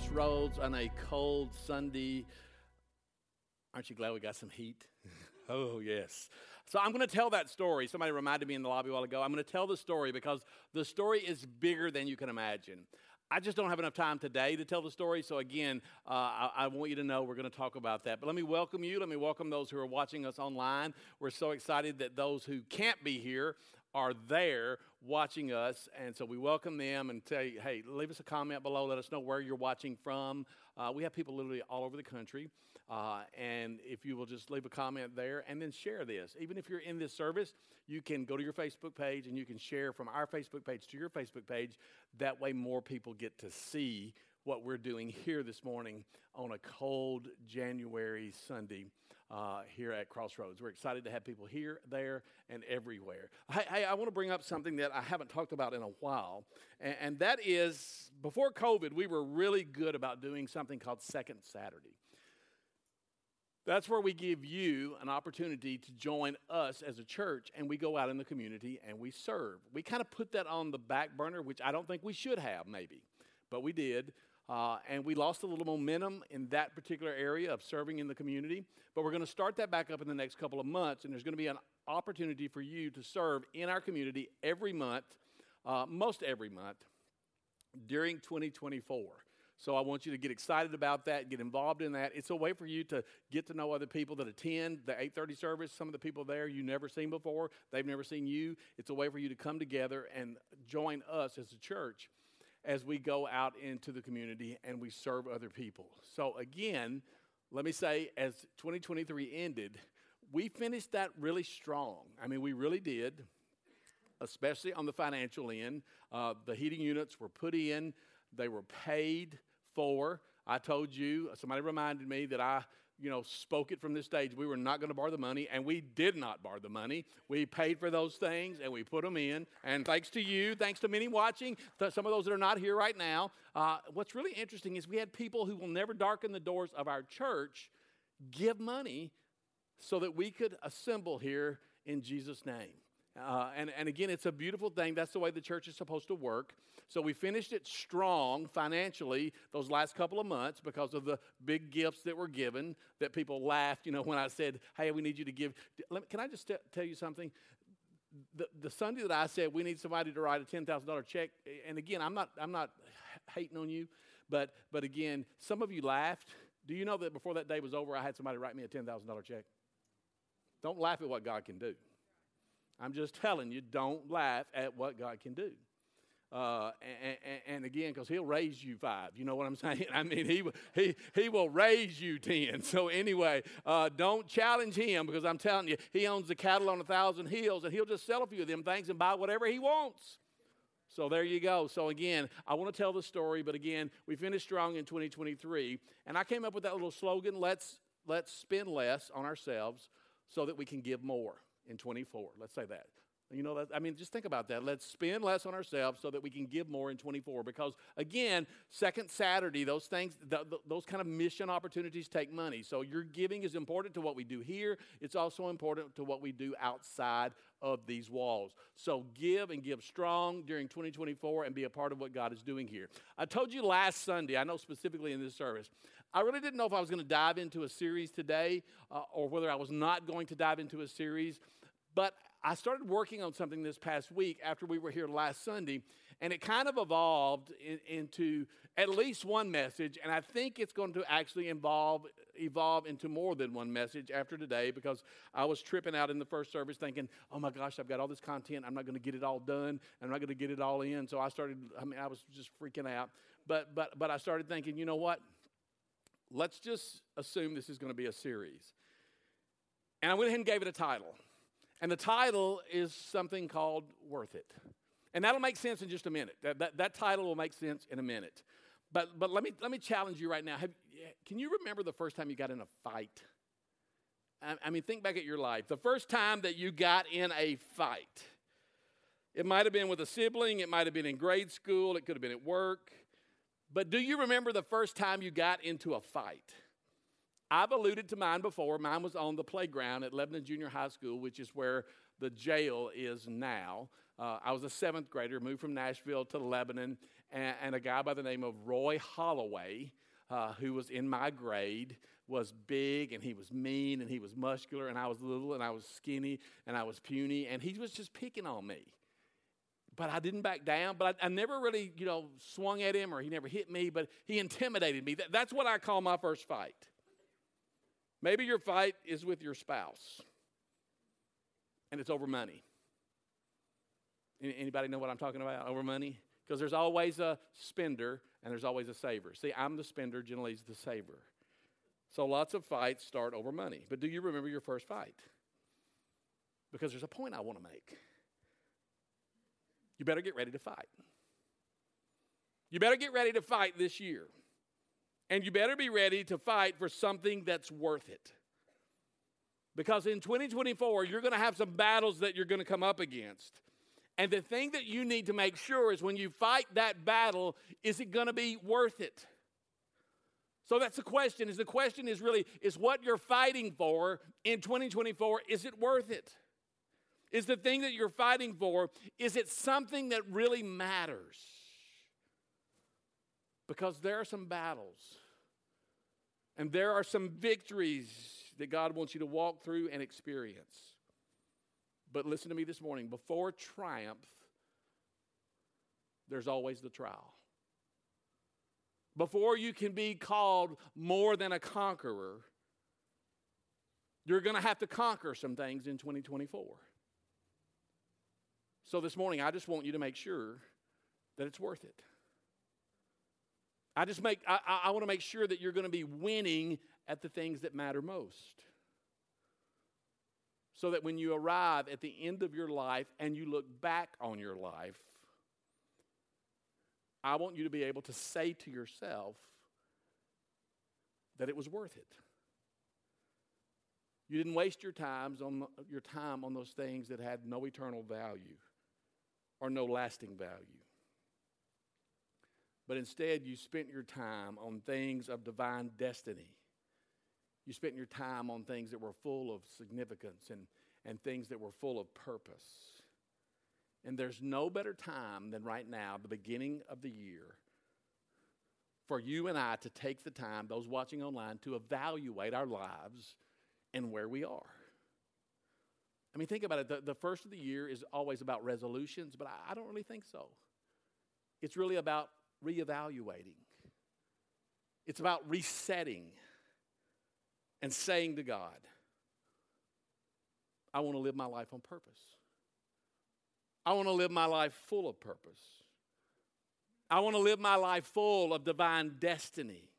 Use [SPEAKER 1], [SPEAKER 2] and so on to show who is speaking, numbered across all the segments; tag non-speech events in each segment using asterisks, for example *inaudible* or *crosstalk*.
[SPEAKER 1] Crossroads on a cold Sunday. Aren't you glad we got some heat? *laughs* oh, yes. So I'm going to tell that story. Somebody reminded me in the lobby a while ago. I'm going to tell the story because the story is bigger than you can imagine. I just don't have enough time today to tell the story. So, again, uh, I, I, want you to know we're going to talk about that. But let me welcome you. Let me welcome those who are watching us online. We're so excited that those who can't be here are there watching us. And so we welcome them and you, hey, leave us a comment below. Let us know where you're watching from. Uh, we have people literally all over the country. Uh, and if you will just leave a comment there and then share this. Even if you're in this service, you can go to your Facebook page and you can share from our Facebook page to your Facebook page. That way, more people get to see what we're doing here this morning on a cold January Sunday uh, here at Crossroads. We're excited to have people here, there, and everywhere. Hey, hey I want to bring up something that I haven't talked about in a while, and, and that is before COVID, we were really good about doing something called Second Saturday. That's where we give you an opportunity to join us as a church and we go out in the community and we serve. We kind of put that on the back burner, which I don't think we should have, maybe, but we did. Uh, and we lost a little momentum in that particular area of serving in the community. But we're going to start that back up in the next couple of months, and there's going to be an opportunity for you to serve in our community every month, uh, most every month, during 2024. So I want you to get excited about that, get involved in that. It's a way for you to get to know other people that attend the 8:30 service. Some of the people there you've never seen before, they've never seen you. It's a way for you to come together and join us as a church as we go out into the community and we serve other people. So, again, let me say, as 2023 ended, we finished that really strong. I mean, we really did, especially on the financial end. Uh, the heating units were put in, they were paid for. I told you, somebody reminded me that I you know, spoke it from this stage. We were not going to borrow the money, and we did not borrow the money. We paid for those things, and we put them in. And thanks to you, thanks to many watching, some of those that are not here right now, uh, what's really interesting is we had people who will never darken the doors of our church give money so that we could assemble here in Jesus' name. Uh, and, and again, it's a beautiful thing. That's the way the church is supposed to work. So we finished it strong financially those last couple of months because of the big gifts that were given that people laughed, you know, when I said, hey, we need you to give. Can I just t- tell you something? The, the Sunday that I said we need somebody to write a $10,000 check, and again, I'm not, I'm not hating on you, but, but again, some of you laughed. Do you know that before that day was over, I had somebody write me a $10,000 check? Don't laugh at what God can do. I'm just telling you, don't laugh at what God can do. Uh, and, and, again, because he'll raise you five. You know what I'm *laughs* saying? I mean, he, he, he will raise you 10. *laughs* So, anyway, uh, don't challenge him because I'm telling you, he owns the cattle on a thousand hills and he'll just sell a few of them things and buy whatever he wants. So, there you go. So, again, I want to tell the story, but again, we finished strong in 2023. And I came up with that little slogan let's, let's spend less on ourselves so that we can give more in 24. Let's say that. You know, I mean, just think about that. Let's spend less on ourselves so that we can give more in 24. Because again, second Saturday, those things, th- th- those kind of mission opportunities take money. So your giving is important to what we do here. It's also important to what we do outside of these walls. So give and give strong during 2024 and be a part of what God is doing here. I told you last Sunday, I know specifically in this service, I really didn't know if I was going to dive into a series today uh, or whether I was not going to dive into a series. But I started working on something this past week after we were here last Sunday, and it kind of evolved in, into at least one message, and I think it's going to actually involve evolve into more than one message after today because I was tripping out in the first service thinking, oh my gosh, I've got all this content, I'm not going to get it all done, I'm not going to get it all in. So I started, I mean, I was just freaking out. But but but I started thinking, you know what? Let's just assume this is going to be a series. And I went ahead and gave it a title. And the title is something called Worth It. And that'll make sense in just a minute. That, that, that title will make sense in a minute. But, but let, me, let me challenge you right now. Have, can you remember the first time you got in a fight? I, I mean, think back at your life. The first time that you got in a fight. It might have been with a sibling, it might have been in grade school, it could have been at work. But do you remember the first time you got into a fight? I've alluded to mine before. Mine was on the playground at Lebanon Junior High School, which is where the jail is now. Uh, I was a seventh grader, moved from Nashville to Lebanon, and, and a guy by the name of Roy Holloway, uh, who was in my grade, was big and he was mean and he was muscular, and I was little and I was skinny and I was puny, and he was just picking on me. But I didn't back down, but I, I never really, you know, swung at him or he never hit me, but he intimidated me. That, that's what I call my first fight. Maybe your fight is with your spouse and it's over money. Anybody know what I'm talking about? Over money? Because there's always a spender and there's always a saver. See, I'm the spender, Generally's the saver. So lots of fights start over money. But do you remember your first fight? Because there's a point I want to make. You better get ready to fight. You better get ready to fight this year. And you better be ready to fight for something that's worth it. Because in 2024, you're going to have some battles that you're going to come up against. And the thing that you need to make sure is when you fight that battle, is it going to be worth it? So that's the question. Is the question is really is what you're fighting for in 2024 is it worth it? Is the thing that you're fighting for is it something that really matters? Because there are some battles and there are some victories that God wants you to walk through and experience. But listen to me this morning before triumph, there's always the trial. Before you can be called more than a conqueror, you're going to have to conquer some things in 2024. So this morning, I just want you to make sure that it's worth it. I just make, I, I want to make sure that you're going to be winning at the things that matter most. So that when you arrive at the end of your life and you look back on your life, I want you to be able to say to yourself that it was worth it. You didn't waste your times on your time on those things that had no eternal value or no lasting value but instead you spent your time on things of divine destiny. You spent your time on things that were full of significance and, and things that were full of purpose. And there's no better time than right now, the beginning of the year, for you and I to take the time, those watching online, to evaluate our lives and where we are. I mean, think about it. The, the first of the year is always about resolutions, but I, I don't really think so. It's really about reevaluating. It's about resetting and saying to God, I want to live my life on purpose. I want to live my life full of purpose. I want to live my life full of divine destiny.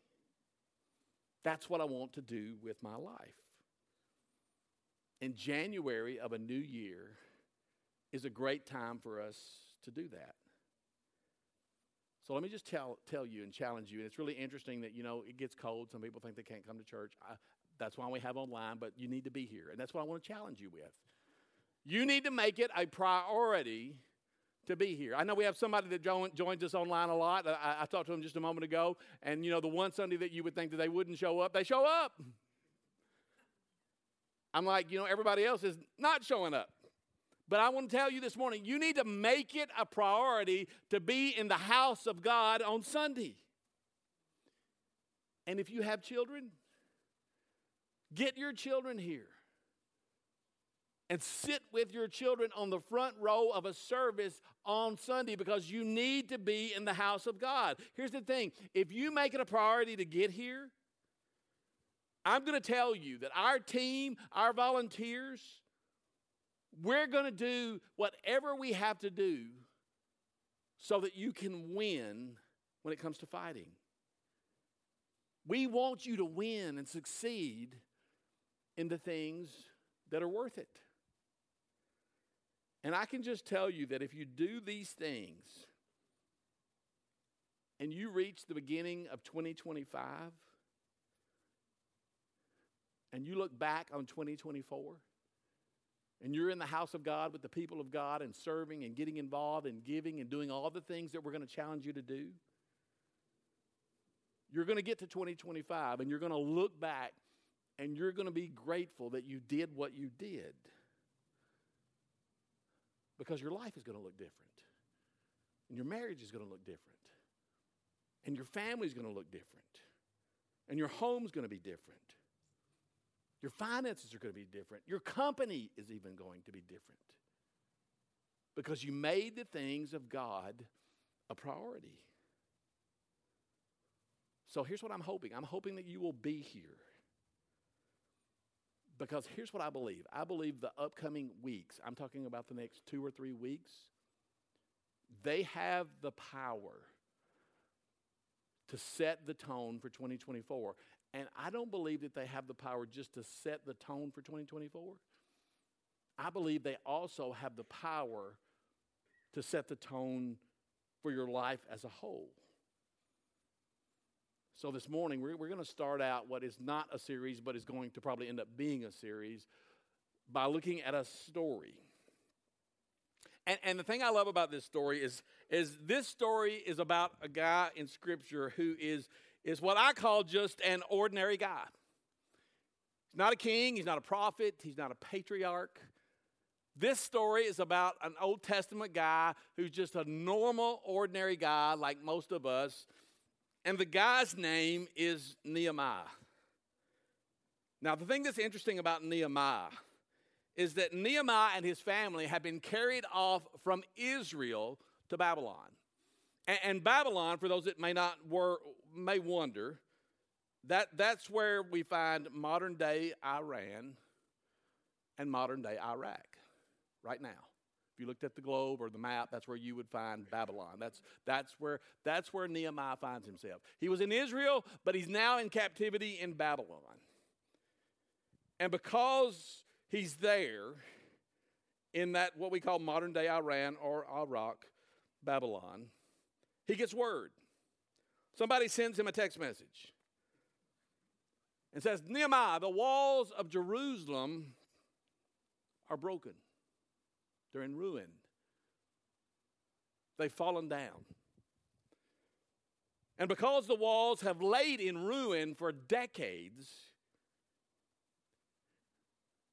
[SPEAKER 1] That's what I want to do with my life. In January of a new year is a great time for us to do that. So let me just tell, tell you and challenge you. And it's really interesting that, you know, it gets cold. Some people think they can't come to church. I, that's why we have online, but you need to be here. And that's what I want to challenge you with. You need to make it a priority to be here. I know we have somebody that joins us online a lot. I, I talked to them just a moment ago. And, you know, the one Sunday that you would think that they wouldn't show up, they show up. I'm like, you know, everybody else is not showing up. But I want to tell you this morning you need to make it a priority to be in the house of God on Sunday. And if you have children, get your children here and sit with your children on the front row of a service on Sunday because you need to be in the house of God. Here's the thing if you make it a priority to get here, I'm going to tell you that our team, our volunteers, we're going to do whatever we have to do so that you can win when it comes to fighting. We want you to win and succeed in the things that are worth it. And I can just tell you that if you do these things and you reach the beginning of 2025 and you look back on 2024, and you're in the house of God with the people of God and serving and getting involved and giving and doing all the things that we're going to challenge you to do, you're going to get to 2025 and you're going to look back and you're going to be grateful that you did what you did. Because your life is going to look different, and your marriage is going to look different, and your family is going to look different, and your home's going to be different. Your finances are going to be different. Your company is even going to be different because you made the things of God a priority. So here's what I'm hoping I'm hoping that you will be here. Because here's what I believe I believe the upcoming weeks, I'm talking about the next two or three weeks, they have the power to set the tone for 2024. And I don't believe that they have the power just to set the tone for 2024. I believe they also have the power to set the tone for your life as a whole. So, this morning, we're, we're going to start out what is not a series, but is going to probably end up being a series by looking at a story. And, and the thing I love about this story is, is this story is about a guy in Scripture who is, is what I call just an ordinary guy. He's not a king, he's not a prophet, he's not a patriarch. This story is about an Old Testament guy who's just a normal, ordinary guy like most of us. And the guy's name is Nehemiah. Now, the thing that's interesting about Nehemiah is that Nehemiah and his family have been carried off from Israel to Babylon. And, and Babylon, for those that may not were, may wonder, that, that's where we find modern day Iran and modern day Iraq right now. If you looked at the globe or the map, that's where you would find Babylon. That's, that's, where, that's where Nehemiah finds himself. He was in Israel, but he's now in captivity in Babylon. And because he's there in that what we call modern day Iran or Iraq, Babylon, he gets word. Somebody sends him a text message and says, Nehemiah, the walls of Jerusalem are broken. They're in ruin. They've fallen down. And because the walls have laid in ruin for decades,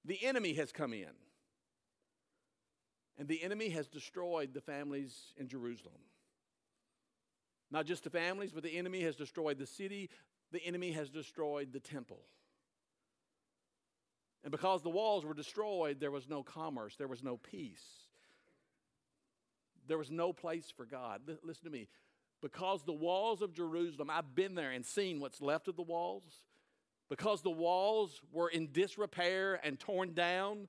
[SPEAKER 1] the enemy has come in. And the enemy has destroyed the families in Jerusalem. Not just the families, but the enemy has destroyed the city, the enemy has destroyed the temple. And because the walls were destroyed, there was no commerce, there was no peace. There was no place for God. Listen to me. Because the walls of Jerusalem, I've been there and seen what's left of the walls. Because the walls were in disrepair and torn down,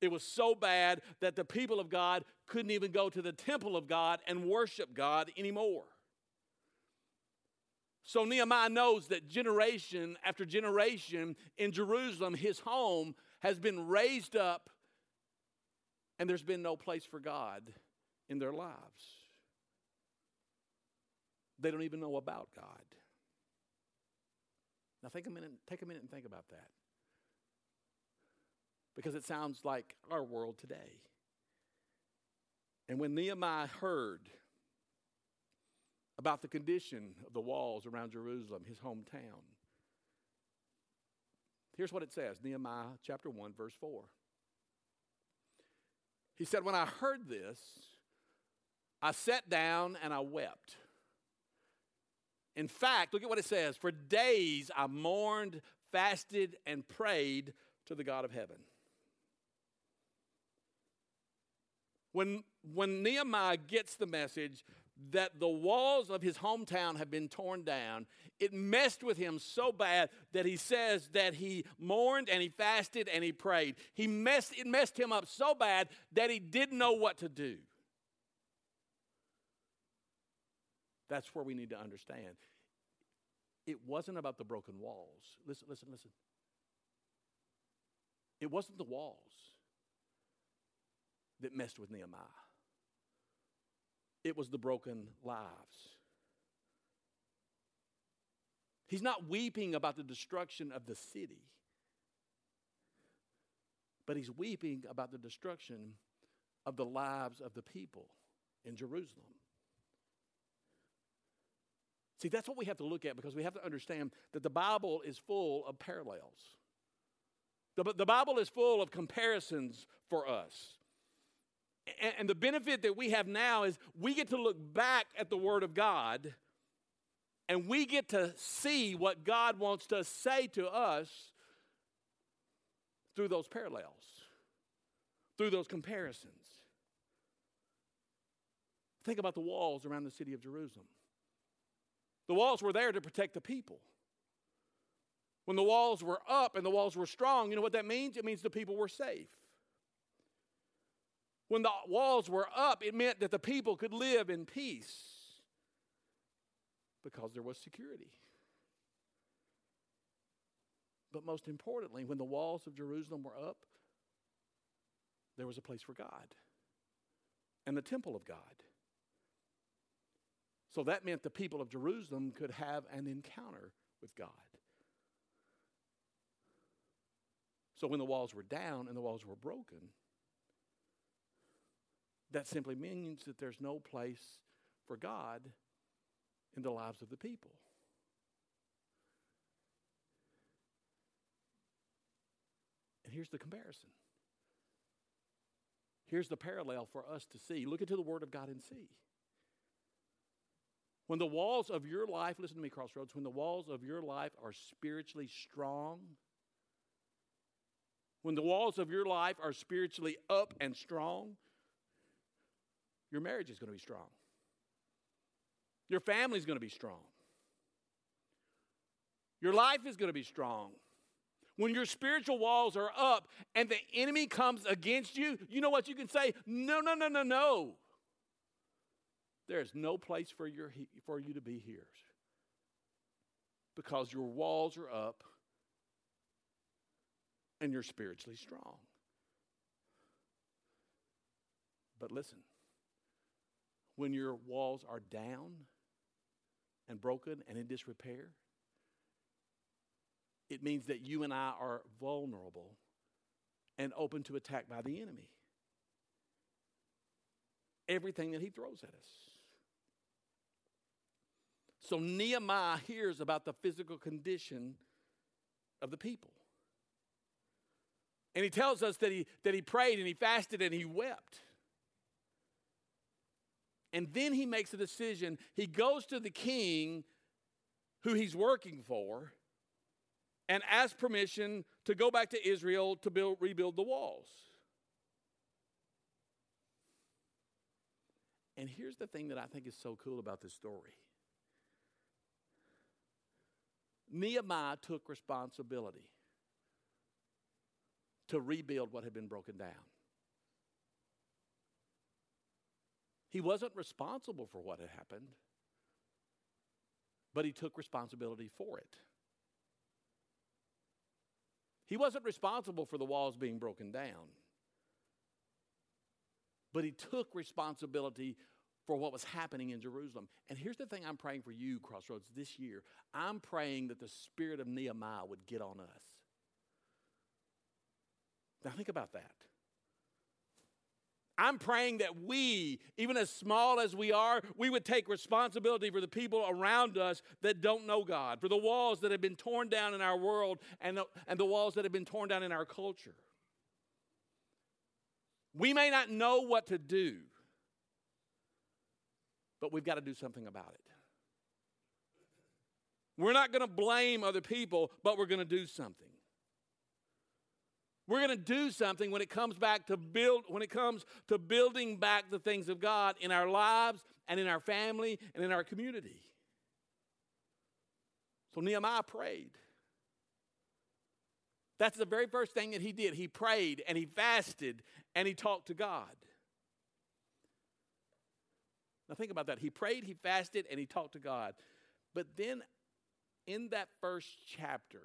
[SPEAKER 1] it was so bad that the people of God couldn't even go to the temple of God and worship God anymore. So Nehemiah knows that generation after generation in Jerusalem, his home has been raised up, and there's been no place for God in their lives. They don't even know about God. Now, think a minute, take a minute and think about that. Because it sounds like our world today. And when Nehemiah heard about the condition of the walls around Jerusalem, his hometown. Here's what it says Nehemiah chapter 1, verse 4. He said, When I heard this, I sat down and I wept. In fact, look at what it says For days I mourned, fasted, and prayed to the God of heaven. When, when Nehemiah gets the message, that the walls of his hometown have been torn down. It messed with him so bad that he says that he mourned and he fasted and he prayed. He messed, it messed him up so bad that he didn't know what to do. That's where we need to understand. It wasn't about the broken walls. Listen, listen, listen. It wasn't the walls that messed with Nehemiah it was the broken lives. He's not weeping about the destruction of the city, but he's weeping about the destruction of the lives of the people in Jerusalem. See, that's what we have to look at because we have to understand that the Bible is full of parallels. The, the Bible is full of comparisons for us. And, the benefit that we have now is we get to look back at the Word of God and we get to see what God wants to say to us through those parallels, through those comparisons. Think about the walls around the city of Jerusalem. The walls were there to protect the people. When the walls were up and the walls were strong, you know what that means? It means the people were safe. When the walls were up, it meant that the people could live in peace because there was security. But most importantly, when the walls of Jerusalem were up, there was a place for God and the temple of God. So that meant the people of Jerusalem could have an encounter with God. So when the walls were down and the walls were broken, that simply means that there's no place for God in the lives of the people. And here's the comparison. Here's the parallel for us to see. Look into the Word of God and see. When the walls of your life, listen to me, Crossroads, when the walls of your life are spiritually strong, when the walls of your life are spiritually up and strong, your marriage is going to be strong. Your family is going to be strong. Your life is going to be strong. When your spiritual walls are up and the enemy comes against you, you know what you can say? No, no, no, no, no. There is no place for, your, for you to be here because your walls are up and you're spiritually strong. But listen, when your walls are down and broken and in disrepair, it means that you and I are vulnerable and open to attack by the enemy. Everything that he throws at us. So Nehemiah hears about the physical condition of the people. And he tells us that he, that he prayed and he fasted and he wept. And then he makes a decision. He goes to the king who he's working for and asks permission to go back to Israel to build, rebuild the walls. And here's the thing that I think is so cool about this story Nehemiah took responsibility to rebuild what had been broken down. He wasn't responsible for what had happened, but he took responsibility for it. He wasn't responsible for the walls being broken down, but he took responsibility for what was happening in Jerusalem. And here's the thing I'm praying for you, Crossroads, this year. I'm praying that the spirit of Nehemiah would get on us. Now, think about that. I'm praying that we, even as small as we are, we would take responsibility for the people around us that don't know God, for the walls that have been torn down in our world and the, and the walls that have been torn down in our culture. We may not know what to do, but we've got to do something about it. We're not going to blame other people, but we're going to do something. We're going to do something when it comes back to build when it comes to building back the things of God in our lives and in our family and in our community. So Nehemiah prayed. That's the very first thing that he did. He prayed and he fasted and he talked to God. Now think about that. He prayed, he fasted, and he talked to God. But then in that first chapter,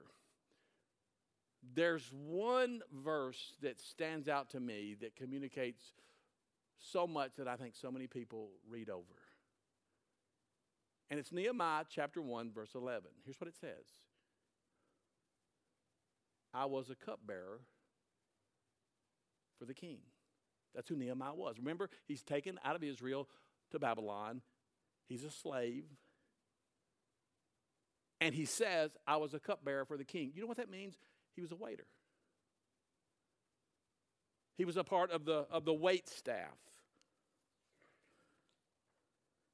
[SPEAKER 1] there's one verse that stands out to me that communicates so much that I think so many people read over. And it's Nehemiah chapter 1, verse 11. Here's what it says I was a cupbearer for the king. That's who Nehemiah was. Remember, he's taken out of Israel to Babylon, he's a slave. And he says, I was a cupbearer for the king. You know what that means? He was a waiter. He was a part of the, of the wait staff.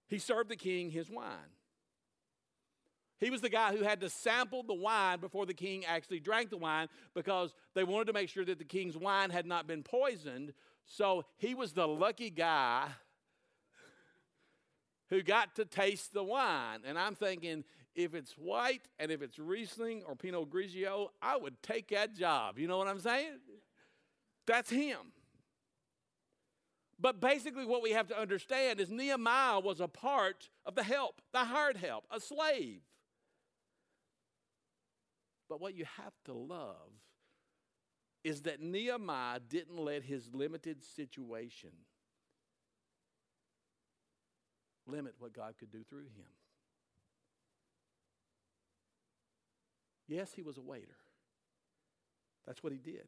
[SPEAKER 1] He served the king his wine. He was the guy who had to sample the wine before the king actually drank the wine because they wanted to make sure that the king's wine had not been poisoned. So he was the lucky guy who got to taste the wine. And I'm thinking, if it's white and if it's Riesling or Pinot Grigio, I would take that job. You know what I'm saying? That's him. But basically, what we have to understand is Nehemiah was a part of the help, the hired help, a slave. But what you have to love is that Nehemiah didn't let his limited situation limit what God could do through him. Yes, he was a waiter. That's what he did.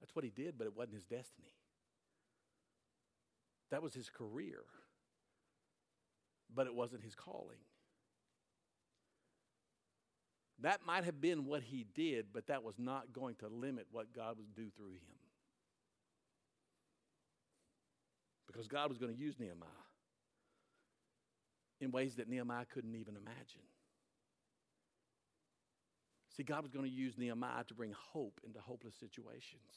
[SPEAKER 1] That's what he did, but it wasn't his destiny. That was his career, but it wasn't his calling. That might have been what he did, but that was not going to limit what God would do through him. Because God was going to use Nehemiah in ways that Nehemiah couldn't even imagine. See, God was going to use Nehemiah to bring hope into hopeless situations.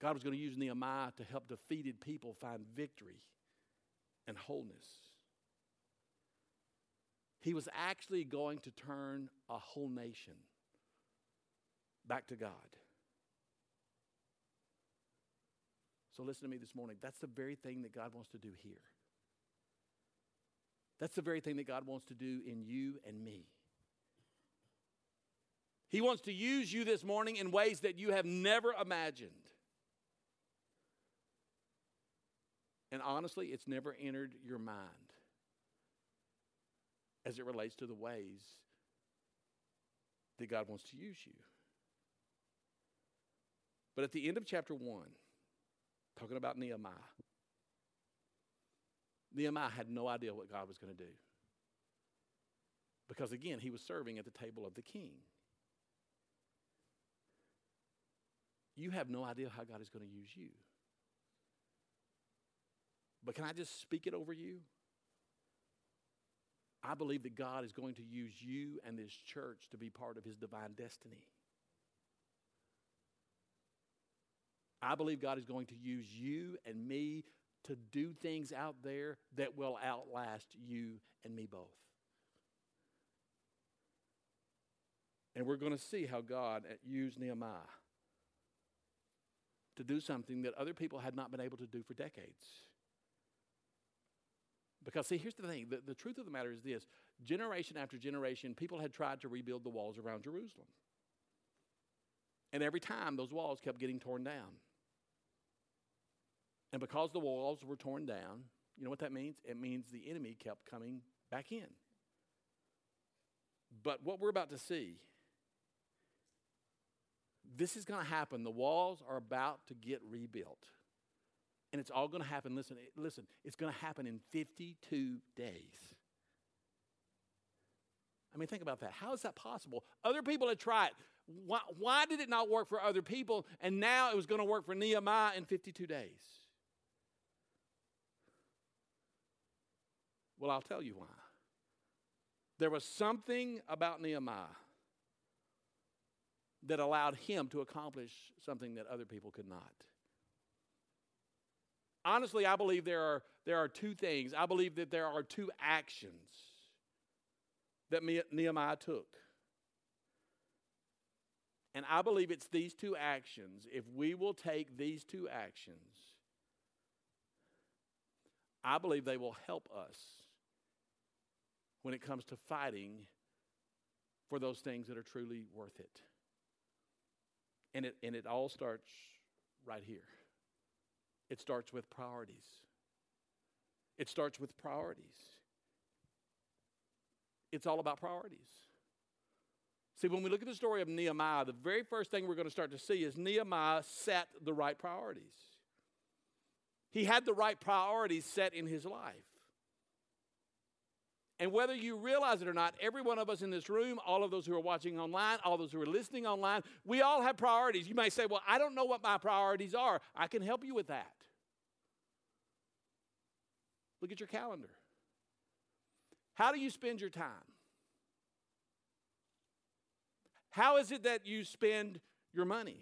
[SPEAKER 1] God was going to use Nehemiah to help defeated people find victory and wholeness. He was actually going to turn a whole nation back to God. So, listen to me this morning. That's the very thing that God wants to do here. That's the very thing that God wants to do in you and me. He wants to use you this morning in ways that you have never imagined. And honestly, it's never entered your mind as it relates to the ways that God wants to use you. But at the end of chapter 1, talking about Nehemiah, Nehemiah had no idea what God was going to do. Because again, he was serving at the table of the king. You have no idea how God is going to use you. But can I just speak it over you? I believe that God is going to use you and this church to be part of his divine destiny. I believe God is going to use you and me to do things out there that will outlast you and me both. And we're going to see how God uh, used Nehemiah to do something that other people had not been able to do for decades. Because, see, here's the thing the, the truth of the matter is this generation after generation, people had tried to rebuild the walls around Jerusalem. And every time, those walls kept getting torn down. And because the walls were torn down, you know what that means? It means the enemy kept coming back in. But what we're about to see, this is going to happen. The walls are about to get rebuilt. And it's all going to happen, listen, listen, it's going to happen in 52 days. I mean, think about that. How is that possible? Other people had tried. Why, why did it not work for other people? And now it was going to work for Nehemiah in 52 days. Well, I'll tell you why. There was something about Nehemiah that allowed him to accomplish something that other people could not honestly, I believe there are, there are two things. I believe that there are two actions that Nehemiah took. And I believe it's these two actions. If we will take these two actions, I believe they will help us when it comes to fighting for those things that are truly worth it. And it, and it all starts right here. It starts with priorities. It starts with priorities. It's all about priorities. See, when we look at the story of Nehemiah, the very first thing we're going to start to see is Nehemiah set the right priorities. He had the right priorities set in his life. And whether you realize it or not, every one of us in this room, all of those who are watching online, all those who are listening online, we all have priorities. You may say, Well, I don't know what my priorities are. I can help you with that. Look at your calendar. How do you spend your time? How is it that you spend your money?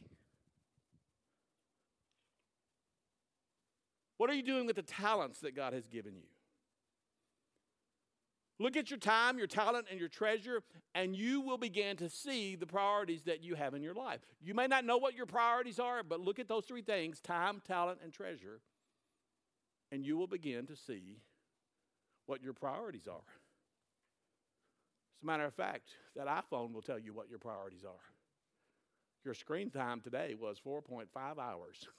[SPEAKER 1] What are you doing with the talents that God has given you? Look at your time, your talent, and your treasure, and you will begin to see the priorities that you have in your life. You may not know what your priorities are, but look at those three things time, talent, and treasure, and you will begin to see what your priorities are. As a matter of fact, that iPhone will tell you what your priorities are. Your screen time today was 4.5 hours. *laughs*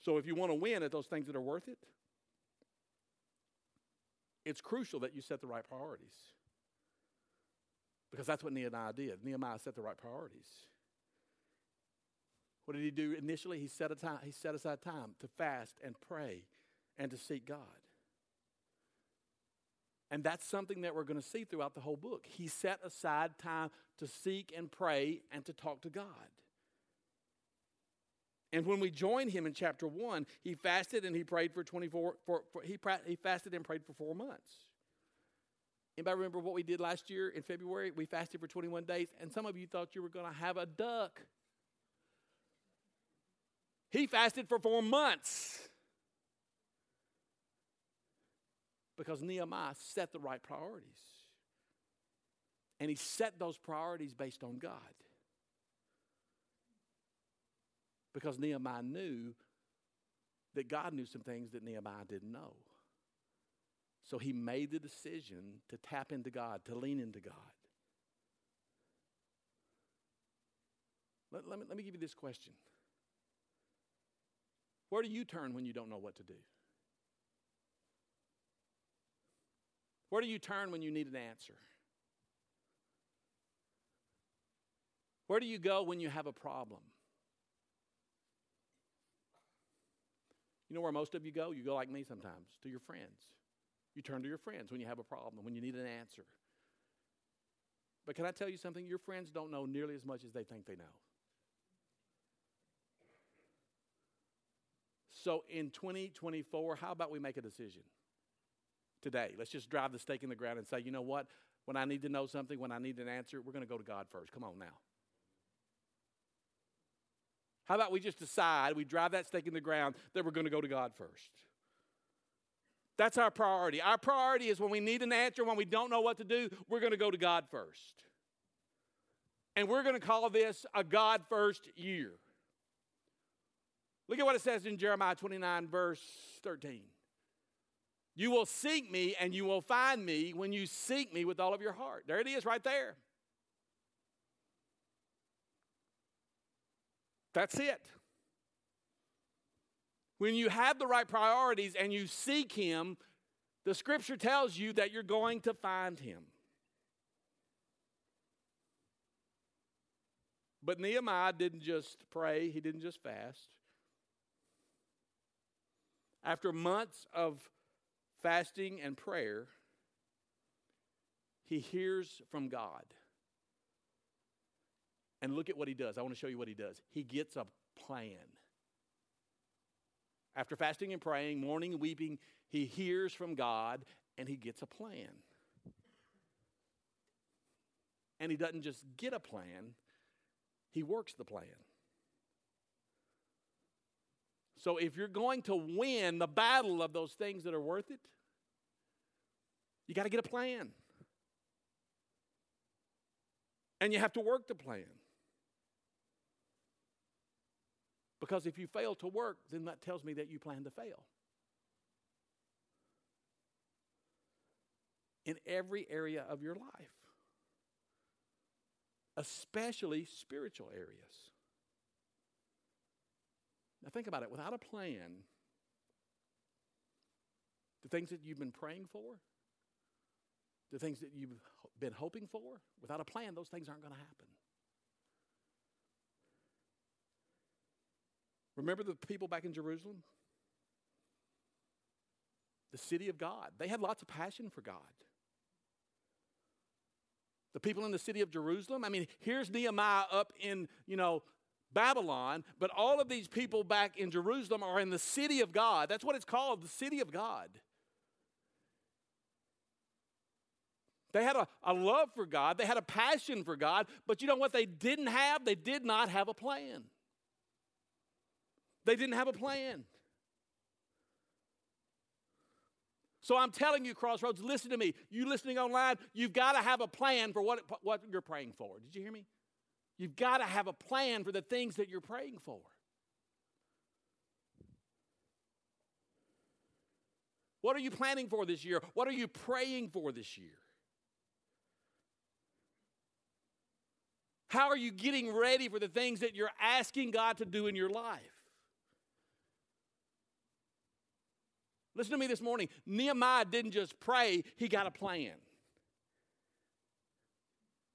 [SPEAKER 1] So if you want to win at those things that are worth it, it's crucial that you set the right priorities. Because that's what Nehemiah did. Nehemiah set the right priorities. What did he do initially? He set, a time, he set aside time to fast and pray and to seek God. And that's something that we're going to see throughout the whole book. He set aside time to seek and pray and to talk to God. And when we join him in chapter 1, he fasted and he prayed for 24, for, for, he, he fasted and prayed for four months. Anybody remember what we did last year in February? We fasted for 21 days, and some of you thought you were going to have a duck. He fasted for four months because Nehemiah set the right priorities. And he set those priorities based on God because Nehemiah knew that God knew some things that Nehemiah didn't know. So he made the decision to tap into God, to lean into God. Let, let, me, let me give you this question Where do you turn when you don't know what to do? Where do you turn when you need an answer? Where do you go when you have a problem? You know where most of you go? You go like me sometimes, to your friends. You turn to your friends when you have a problem, when you need an answer. But can I tell you something? Your friends don't know nearly as much as they think they know. So in 2024, how about we make a decision today? Let's just drive the stake in the ground and say, you know what? When I need to know something, when I need an answer, we're going to go to God first. Come on now. How about we just decide, we drive that stake in the ground, that we're going to go to God first? That's our priority. Our priority is when we need an answer, when we don't know what to do, we're going to go to God first. And we're going to call this a God first year. Look at what it says in Jeremiah 29, verse 13. You will seek me and you will find me when you seek me with all of your heart. There it is, right there. That's it. When you have the right priorities and you seek Him, the scripture tells you that you're going to find Him. But Nehemiah didn't just pray, he didn't just fast. After months of fasting and prayer, he hears from God. And look at what he does. I want to show you what he does. He gets a plan. After fasting and praying, mourning and weeping, he hears from God and he gets a plan. And he doesn't just get a plan, he works the plan. So if you're going to win the battle of those things that are worth it, you got to get a plan. And you have to work the plan. Because if you fail to work, then that tells me that you plan to fail. In every area of your life, especially spiritual areas. Now, think about it without a plan, the things that you've been praying for, the things that you've been hoping for, without a plan, those things aren't going to happen. Remember the people back in Jerusalem? the city of God. They had lots of passion for God. The people in the city of Jerusalem, I mean, here's Nehemiah up in, you know, Babylon, but all of these people back in Jerusalem are in the city of God. That's what it's called, the city of God. They had a, a love for God, they had a passion for God, but you know what they didn't have? They did not have a plan. They didn't have a plan. So I'm telling you, Crossroads, listen to me. You listening online, you've got to have a plan for what, what you're praying for. Did you hear me? You've got to have a plan for the things that you're praying for. What are you planning for this year? What are you praying for this year? How are you getting ready for the things that you're asking God to do in your life? Listen to me this morning. Nehemiah didn't just pray, he got a plan.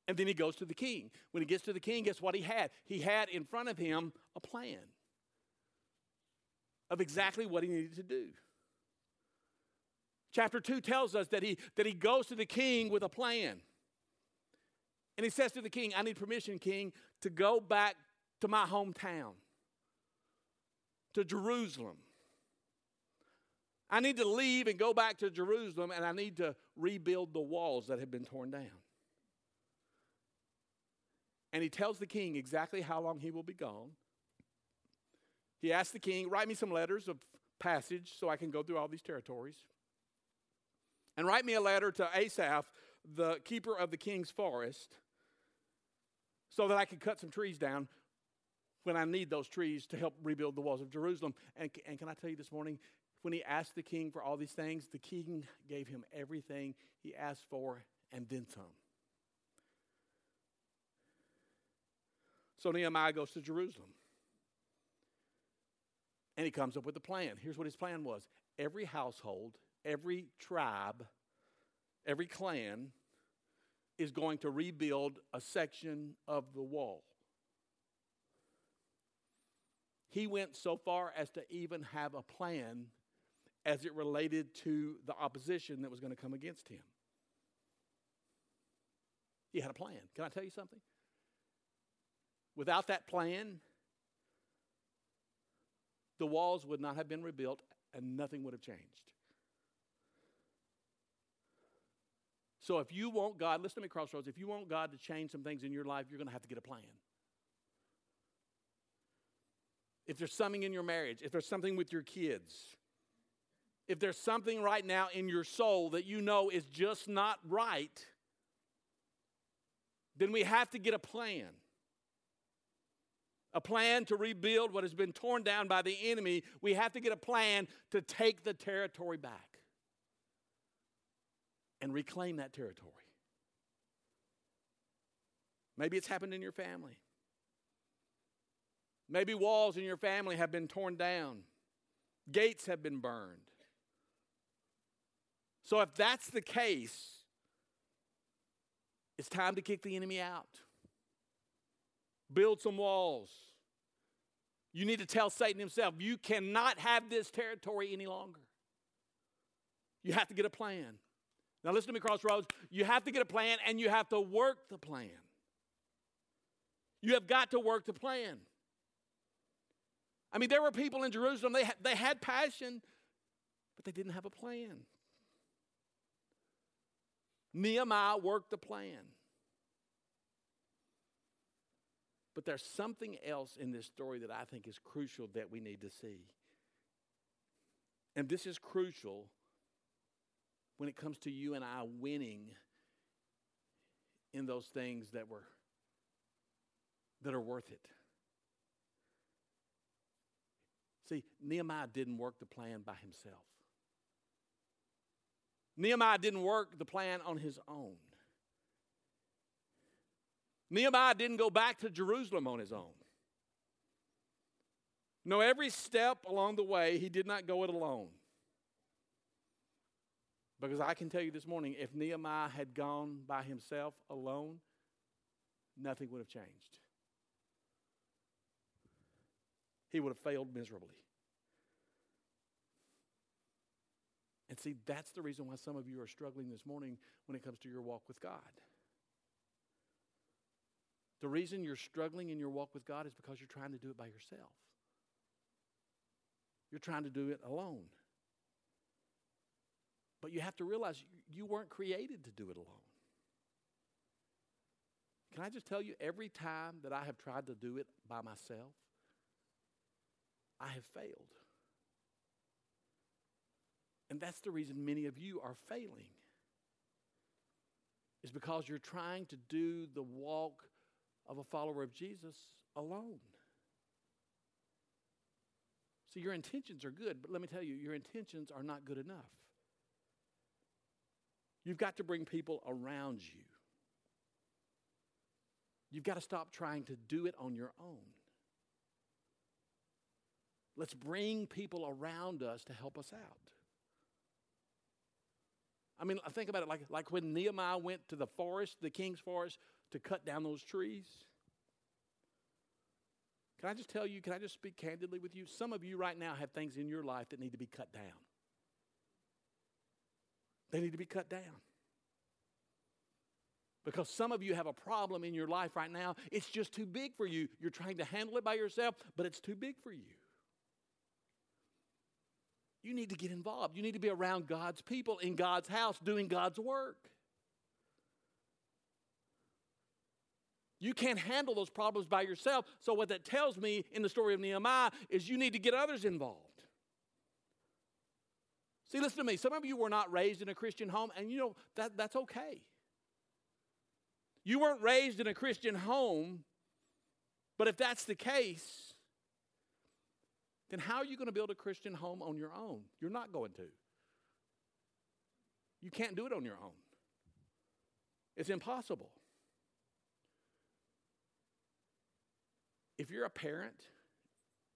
[SPEAKER 1] And then he goes to the king. When he gets to the king, guess what he had? He had in front of him a plan of exactly what he needed to do. Chapter 2 tells us that he, that he goes to the king with a plan. And he says to the king, I need permission, king, to go back to my hometown, to Jerusalem. I need to leave and go back to Jerusalem, and I need to rebuild the walls that have been torn down. And he tells the king exactly how long he will be gone. He asks the king, Write me some letters of passage so I can go through all these territories. And write me a letter to Asaph, the keeper of the king's forest, so that I can cut some trees down when I need those trees to help rebuild the walls of Jerusalem. And, and can I tell you this morning, when he asked the king for all these things, the king gave him everything he asked for and then some. So Nehemiah goes to Jerusalem. And he comes up with a plan. Here's what his plan was every household, every tribe, every clan is going to rebuild a section of the wall. He went so far as to even have a plan as it related to the opposition that was going to come against him. He had a plan. Can I tell you something? Without that plan, the walls would not have been rebuilt and nothing would have changed. So if you want God, listen to me, Crossroads, if you want God to change some things in your life, you're going to have to get a plan. If there's something in your marriage, if there's something with your kids, if there's something right now in your soul that you know is just not right, then we have to get a plan. A plan to rebuild what has been torn down by the enemy. We have to get a plan to take the territory back and reclaim that territory. Maybe it's happened in your family. Maybe walls in your family have been torn down, gates have been burned. So, if that's the case, it's time to kick the enemy out. Build some walls. You need to tell Satan himself, you cannot have this territory any longer. You have to get a plan. Now, listen to me, Crossroads. You have to get a plan and you have to work the plan. You have got to work the plan. I mean, there were people in Jerusalem, they had, they had passion, but they didn't have a plan. Nehemiah worked the plan. But there's something else in this story that I think is crucial that we need to see. And this is crucial when it comes to you and I winning in those things that were that are worth it. See, Nehemiah didn't work the plan by himself. Nehemiah didn't work the plan on his own. Nehemiah didn't go back to Jerusalem on his own. No, every step along the way, he did not go it alone. Because I can tell you this morning, if Nehemiah had gone by himself alone, nothing would have changed. He would have failed miserably. And see, that's the reason why some of you are struggling this morning when it comes to your walk with God. The reason you're struggling in your walk with God is because you're trying to do it by yourself. You're trying to do it alone. But you have to realize you weren't created to do it alone. Can I just tell you, every time that I have tried to do it by myself, I have failed. And that's the reason many of you are failing. Is because you're trying to do the walk of a follower of Jesus alone. See, your intentions are good, but let me tell you, your intentions are not good enough. You've got to bring people around you. You've got to stop trying to do it on your own. Let's bring people around us to help us out. I mean, think about it like, like when Nehemiah went to the forest, the king's forest, to cut down those trees. Can I just tell you, can I just speak candidly with you? Some of you right now have things in your life that need to be cut down. They need to be cut down. Because some of you have a problem in your life right now. It's just too big for you. You're trying to handle it by yourself, but it's too big for you. You need to get involved. You need to be around God's people in God's house doing God's work. You can't handle those problems by yourself. So, what that tells me in the story of Nehemiah is you need to get others involved. See, listen to me. Some of you were not raised in a Christian home, and you know that, that's okay. You weren't raised in a Christian home, but if that's the case, then how are you going to build a Christian home on your own? You're not going to. You can't do it on your own, it's impossible. If you're a parent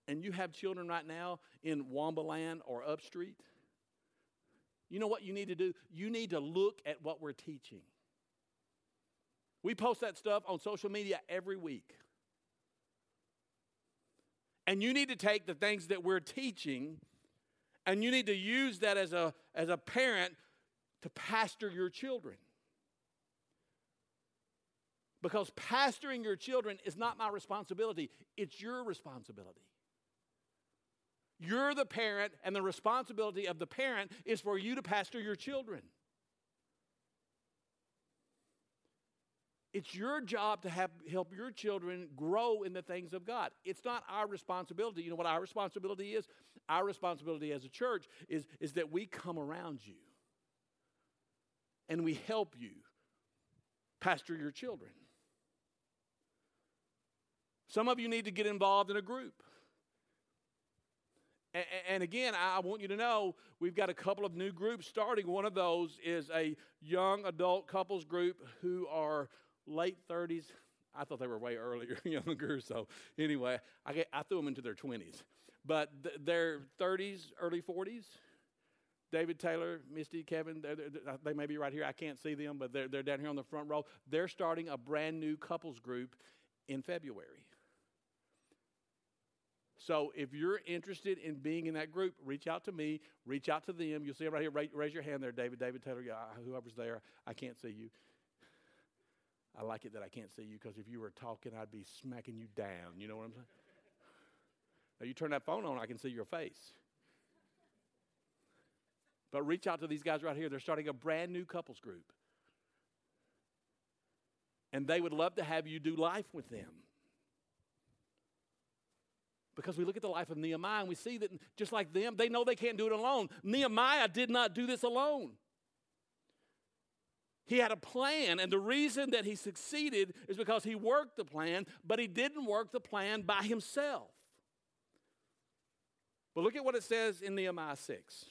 [SPEAKER 1] and you have children right now in Waumba Land or Upstreet, you know what you need to do? You need to look at what we're teaching. We post that stuff on social media every week. And you need to take the things that we're teaching and you need to use that as a, as a parent to pastor your children. Because pastoring your children is not my responsibility, it's your responsibility. You're the parent, and the responsibility of the parent is for you to pastor your children. It's your job to have, help your children grow in the things of God. It's not our responsibility. You know what our responsibility is? Our responsibility as a church is, is that we come around you and we help you pastor your children. Some of you need to get involved in a group. And again, I want you to know we've got a couple of new groups starting. One of those is a young adult couples group who are late 30s. I thought they were way earlier, *laughs* younger. So anyway, I, get, I threw them into their 20s. But th- their 30s, early 40s. David Taylor, Misty, Kevin, they're, they're, they may be right here. I can't see them, but they're, they're down here on the front row. They're starting a brand new couples group in February. So if you're interested in being in that group, reach out to me, reach out to them. You'll see them right here. Raise, raise your hand there, David, David Taylor, whoever's there. I can't see you. I like it that I can't see you because if you were talking, I'd be smacking you down. You know what I'm saying? Now you turn that phone on, I can see your face. But reach out to these guys right here. They're starting a brand new couples group. And they would love to have you do life with them. Because we look at the life of Nehemiah and we see that just like them, they know they can't do it alone. Nehemiah did not do this alone. He had a plan, and the reason that he succeeded is because he worked the plan, but he didn't work the plan by himself. But look at what it says in Nehemiah 6.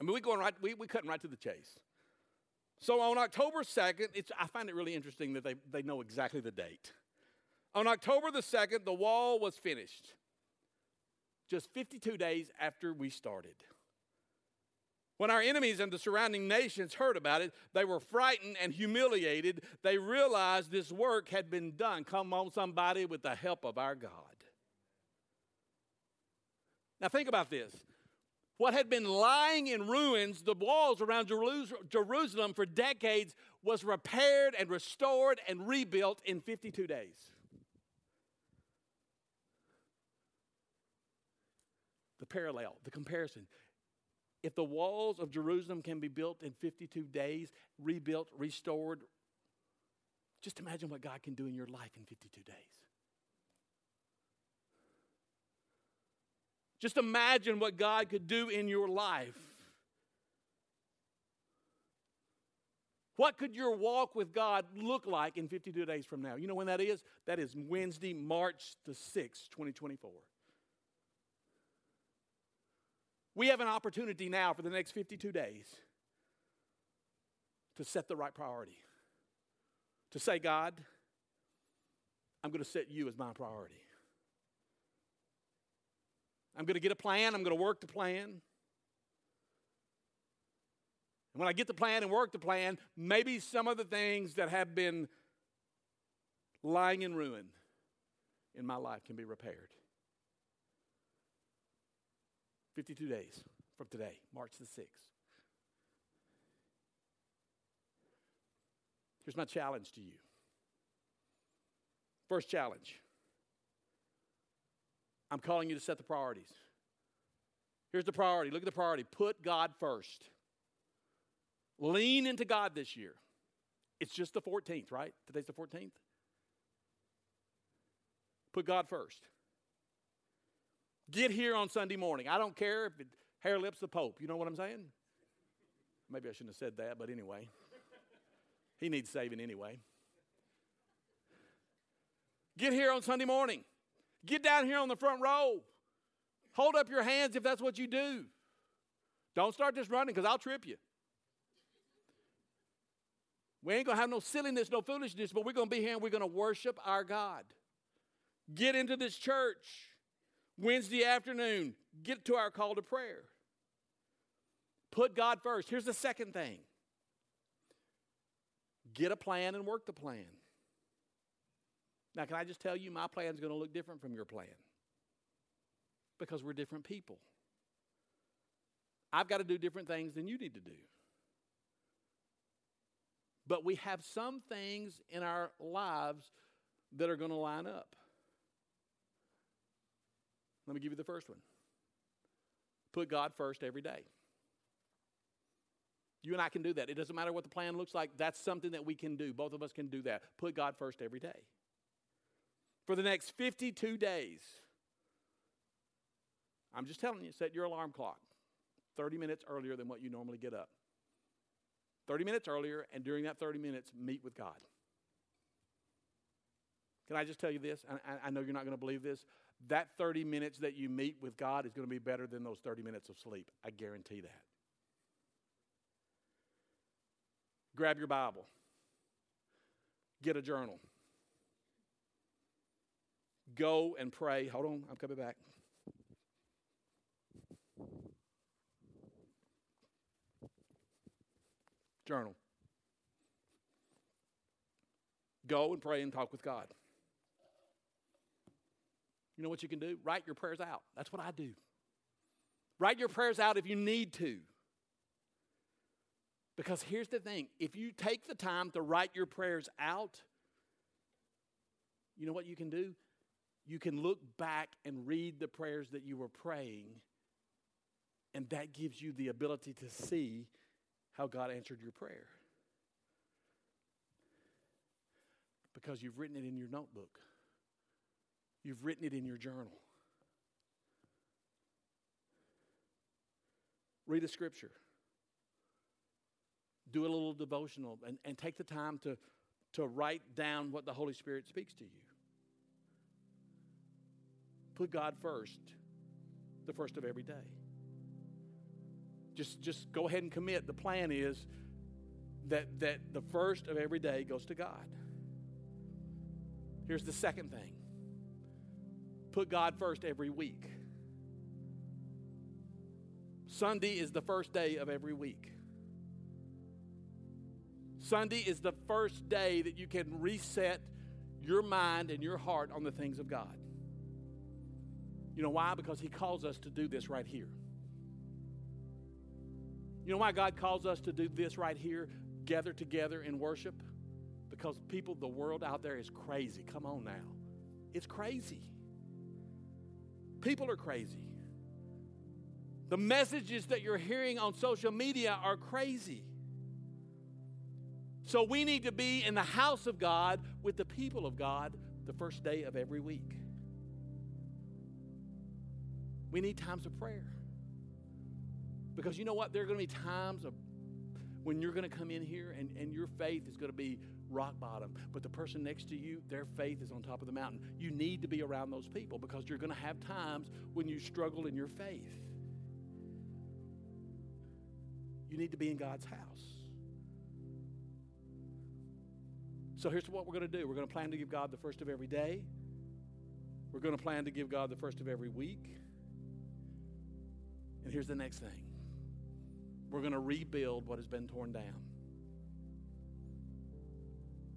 [SPEAKER 1] I mean, we're going right, we, we're cutting right to the chase. So on October 2nd, it's, I find it really interesting that they, they know exactly the date. On October the 2nd, the wall was finished, just 52 days after we started. When our enemies and the surrounding nations heard about it, they were frightened and humiliated. They realized this work had been done. Come on, somebody, with the help of our God. Now, think about this. What had been lying in ruins, the walls around Jerusalem for decades, was repaired and restored and rebuilt in 52 days. The parallel, the comparison. If the walls of Jerusalem can be built in 52 days, rebuilt, restored, just imagine what God can do in your life in 52 days. Just imagine what God could do in your life. What could your walk with God look like in 52 days from now? You know when that is? That is Wednesday, March the 6th, 2024. We have an opportunity now for the next 52 days to set the right priority. To say, God, I'm going to set you as my priority. I'm going to get a plan, I'm going to work the plan. And when I get the plan and work the plan, maybe some of the things that have been lying in ruin in my life can be repaired. 52 days from today, March the 6th. Here's my challenge to you. First challenge I'm calling you to set the priorities. Here's the priority look at the priority put God first. Lean into God this year. It's just the 14th, right? Today's the 14th. Put God first. Get here on Sunday morning. I don't care if it hair lips the Pope. You know what I'm saying? Maybe I shouldn't have said that, but anyway. He needs saving anyway. Get here on Sunday morning. Get down here on the front row. Hold up your hands if that's what you do. Don't start just running because I'll trip you. We ain't going to have no silliness, no foolishness, but we're going to be here and we're going to worship our God. Get into this church. Wednesday afternoon, get to our call to prayer. Put God first. Here's the second thing get a plan and work the plan. Now, can I just tell you, my plan is going to look different from your plan because we're different people. I've got to do different things than you need to do. But we have some things in our lives that are going to line up. Let me give you the first one. Put God first every day. You and I can do that. It doesn't matter what the plan looks like. That's something that we can do. Both of us can do that. Put God first every day. For the next 52 days, I'm just telling you, set your alarm clock 30 minutes earlier than what you normally get up. 30 minutes earlier, and during that 30 minutes, meet with God. Can I just tell you this? I, I know you're not going to believe this that 30 minutes that you meet with God is going to be better than those 30 minutes of sleep. I guarantee that. Grab your Bible, get a journal, go and pray. Hold on, I'm coming back. Journal. Go and pray and talk with God. You know what you can do? Write your prayers out. That's what I do. Write your prayers out if you need to. Because here's the thing if you take the time to write your prayers out, you know what you can do? You can look back and read the prayers that you were praying, and that gives you the ability to see how God answered your prayer. Because you've written it in your notebook. You've written it in your journal. Read a scripture. Do a little devotional and, and take the time to, to write down what the Holy Spirit speaks to you. Put God first, the first of every day. Just, just go ahead and commit. The plan is that, that the first of every day goes to God. Here's the second thing put God first every week. Sunday is the first day of every week. Sunday is the first day that you can reset your mind and your heart on the things of God. You know why? Because He calls us to do this right here. You know why God calls us to do this right here, gather together in worship? Because people, the world out there is crazy. Come on now. It's crazy. People are crazy. The messages that you're hearing on social media are crazy. So we need to be in the house of God with the people of God the first day of every week. We need times of prayer. Because you know what? There are going to be times of when you're going to come in here and, and your faith is going to be rock bottom. But the person next to you, their faith is on top of the mountain. You need to be around those people because you're going to have times when you struggle in your faith. You need to be in God's house. So here's what we're going to do we're going to plan to give God the first of every day, we're going to plan to give God the first of every week. And here's the next thing we're going to rebuild what has been torn down.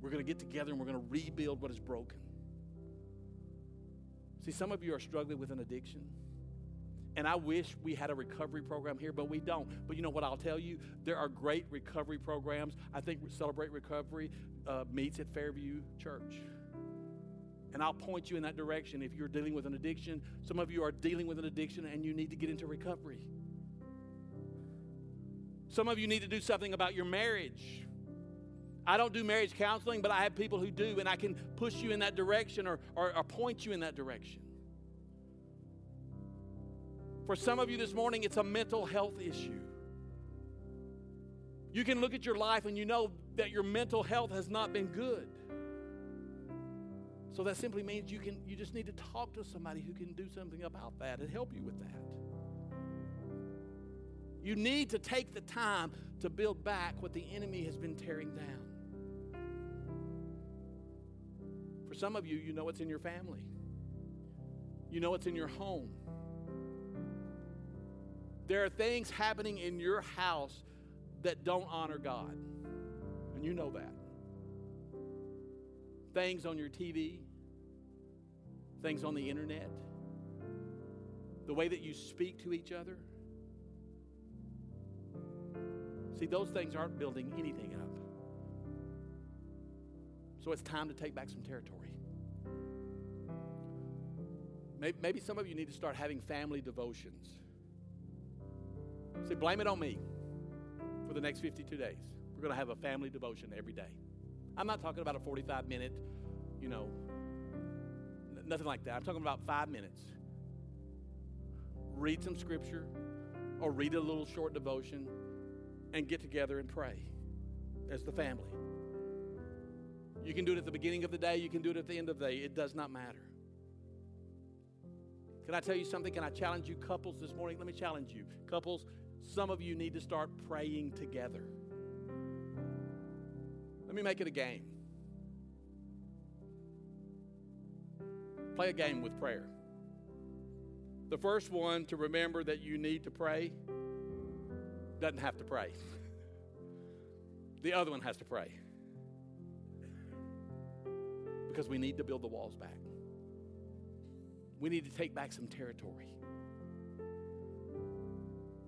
[SPEAKER 1] We're going to get together and we're going to rebuild what is broken. See, some of you are struggling with an addiction. And I wish we had a recovery program here, but we don't. But you know what I'll tell you? There are great recovery programs. I think Celebrate Recovery uh, meets at Fairview Church. And I'll point you in that direction if you're dealing with an addiction. Some of you are dealing with an addiction and you need to get into recovery. Some of you need to do something about your marriage. I don't do marriage counseling, but I have people who do, and I can push you in that direction or, or, or point you in that direction. For some of you this morning, it's a mental health issue. You can look at your life and you know that your mental health has not been good. So that simply means you can you just need to talk to somebody who can do something about that and help you with that. You need to take the time to build back what the enemy has been tearing down. Some of you, you know it's in your family. You know it's in your home. There are things happening in your house that don't honor God. And you know that. Things on your TV, things on the internet, the way that you speak to each other. See, those things aren't building anything up. So it's time to take back some territory. Maybe, maybe some of you need to start having family devotions. Say, blame it on me for the next 52 days. We're going to have a family devotion every day. I'm not talking about a 45 minute, you know, n- nothing like that. I'm talking about five minutes. Read some scripture or read a little short devotion and get together and pray as the family. You can do it at the beginning of the day, you can do it at the end of the day. It does not matter. Can I tell you something? Can I challenge you, couples, this morning? Let me challenge you. Couples, some of you need to start praying together. Let me make it a game. Play a game with prayer. The first one to remember that you need to pray doesn't have to pray. *laughs* The other one has to pray. Because we need to build the walls back. We need to take back some territory.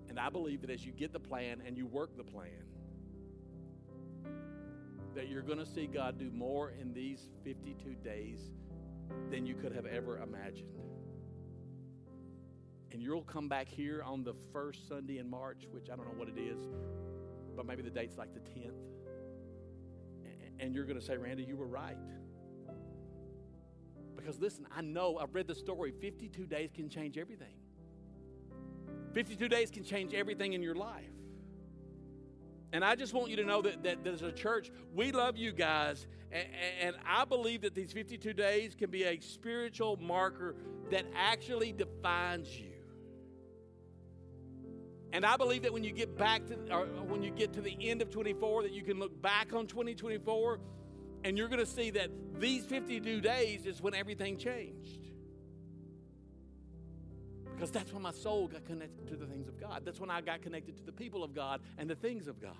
[SPEAKER 1] And I believe that as you get the plan and you work the plan, that you're going to see God do more in these 52 days than you could have ever imagined. And you'll come back here on the first Sunday in March, which I don't know what it is, but maybe the date's like the 10th. And you're going to say, Randy, you were right. Because listen, I know, I've read the story 52 days can change everything. 52 days can change everything in your life. And I just want you to know that, that, as a church, we love you guys. And, and I believe that these 52 days can be a spiritual marker that actually defines you. And I believe that when you get back to, or when you get to the end of 24, that you can look back on 2024 and you're going to see that these 52 days is when everything changed. Because that's when my soul got connected to the things of God. That's when I got connected to the people of God and the things of God.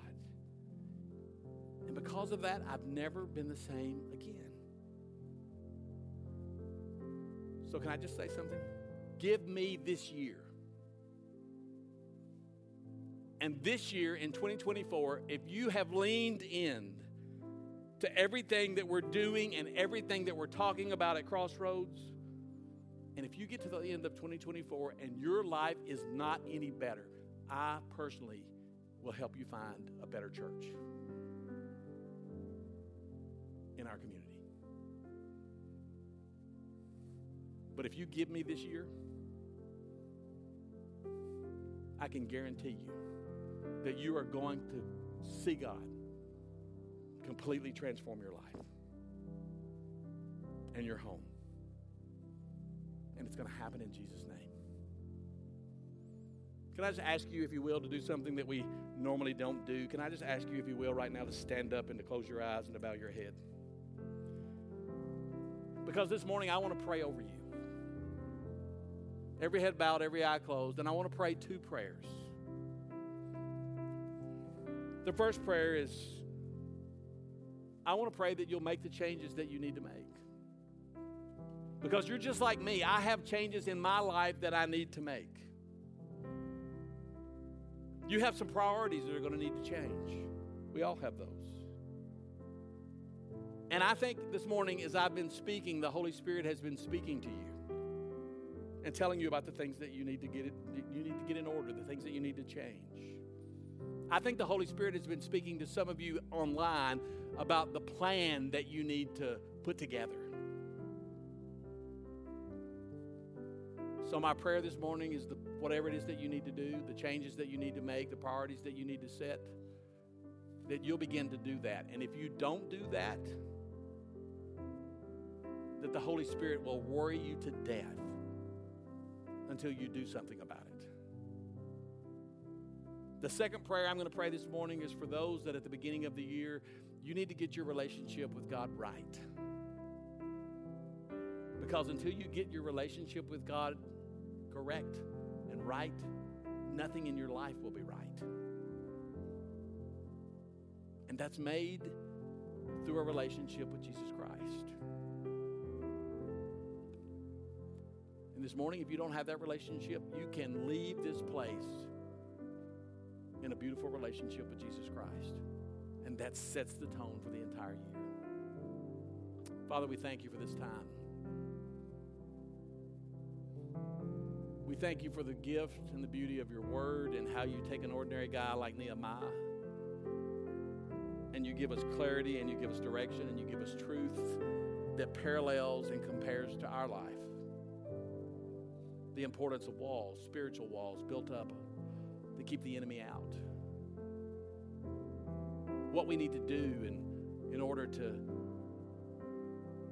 [SPEAKER 1] And because of that, I've never been the same again. So, can I just say something? Give me this year And this year in 2024, if you have leaned in to everything that we're doing and everything that we're talking about at Crossroads, and if you get to the end of 2024 and your life is not any better, I personally will help you find a better church in our community. But if you give me this year, I can guarantee you that you are going to see God completely transform your life and your home. And it's going to happen in Jesus' name. Can I just ask you, if you will, to do something that we normally don't do? Can I just ask you, if you will, right now to stand up and to close your eyes and to bow your head? Because this morning I want to pray over you. Every head bowed, every eye closed, and I want to pray two prayers. The first prayer is I want to pray that you'll make the changes that you need to make. Because you're just like me. I have changes in my life that I need to make. You have some priorities that are going to need to change. We all have those. And I think this morning, as I've been speaking, the Holy Spirit has been speaking to you and telling you about the things that you need to get it, you need to get in order, the things that you need to change. I think the Holy Spirit has been speaking to some of you online about the plan that you need to put together. So, my prayer this morning is the, whatever it is that you need to do, the changes that you need to make, the priorities that you need to set, that you'll begin to do that. And if you don't do that, that the Holy Spirit will worry you to death until you do something about it. The second prayer I'm going to pray this morning is for those that at the beginning of the year, you need to get your relationship with God right. Because until you get your relationship with God correct and right, nothing in your life will be right. And that's made through a relationship with Jesus Christ. And this morning, if you don't have that relationship, you can leave this place in a beautiful relationship with Jesus Christ. And that sets the tone for the entire year. Father, we thank you for this time. We thank you for the gift and the beauty of your word and how you take an ordinary guy like Nehemiah and you give us clarity and you give us direction and you give us truth that parallels and compares to our life. The importance of walls, spiritual walls built up to keep the enemy out. What we need to do in, in order to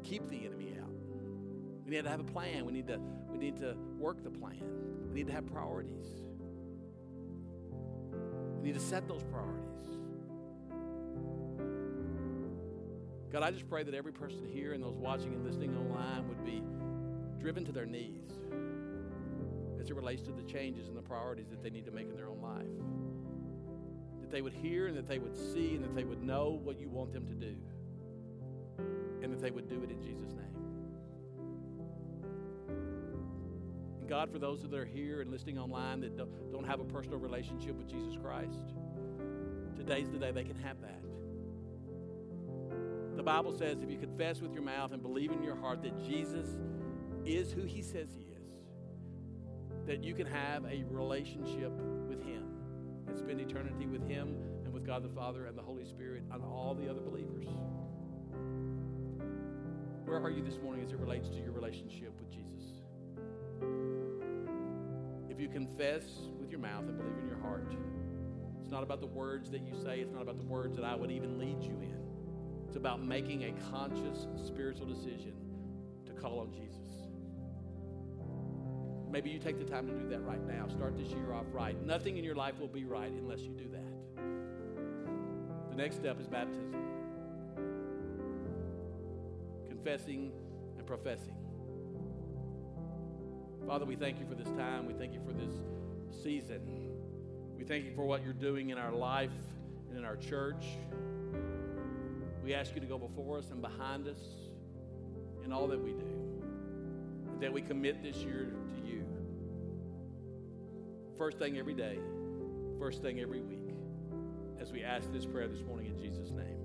[SPEAKER 1] keep the enemy out. We need to have a plan. We need to, we need to work the plan. We need to have priorities. We need to set those priorities. God, I just pray that every person here and those watching and listening online would be driven to their knees it relates to the changes and the priorities that they need to make in their own life. That they would hear and that they would see and that they would know what you want them to do. And that they would do it in Jesus' name. And God, for those that are here and listening online that don't have a personal relationship with Jesus Christ, today's the day they can have that. The Bible says if you confess with your mouth and believe in your heart that Jesus is who he says he is, that you can have a relationship with him and spend eternity with him and with God the Father and the Holy Spirit and all the other believers. Where are you this morning as it relates to your relationship with Jesus? If you confess with your mouth and believe in your heart, it's not about the words that you say, it's not about the words that I would even lead you in. It's about making a conscious spiritual decision to call on Jesus. Maybe you take the time to do that right now. Start this year off right. Nothing in your life will be right unless you do that. The next step is baptism confessing and professing. Father, we thank you for this time. We thank you for this season. We thank you for what you're doing in our life and in our church. We ask you to go before us and behind us in all that we do. That we commit this year. First thing every day,
[SPEAKER 2] first thing every week as we ask this prayer this morning in Jesus' name.